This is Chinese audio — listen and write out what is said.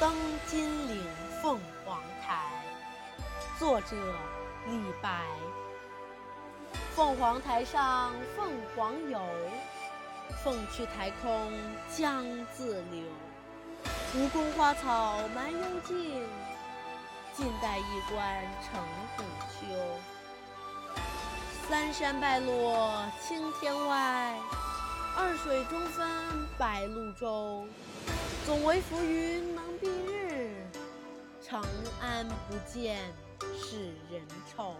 登金陵凤凰台，作者李白。凤凰台上凤凰游，凤去台空江自流。吴宫花草蛮幽径，晋代衣冠成古丘。三山白落青天外，二水中分白鹭洲。总为浮云能蔽日，长安不见使人愁。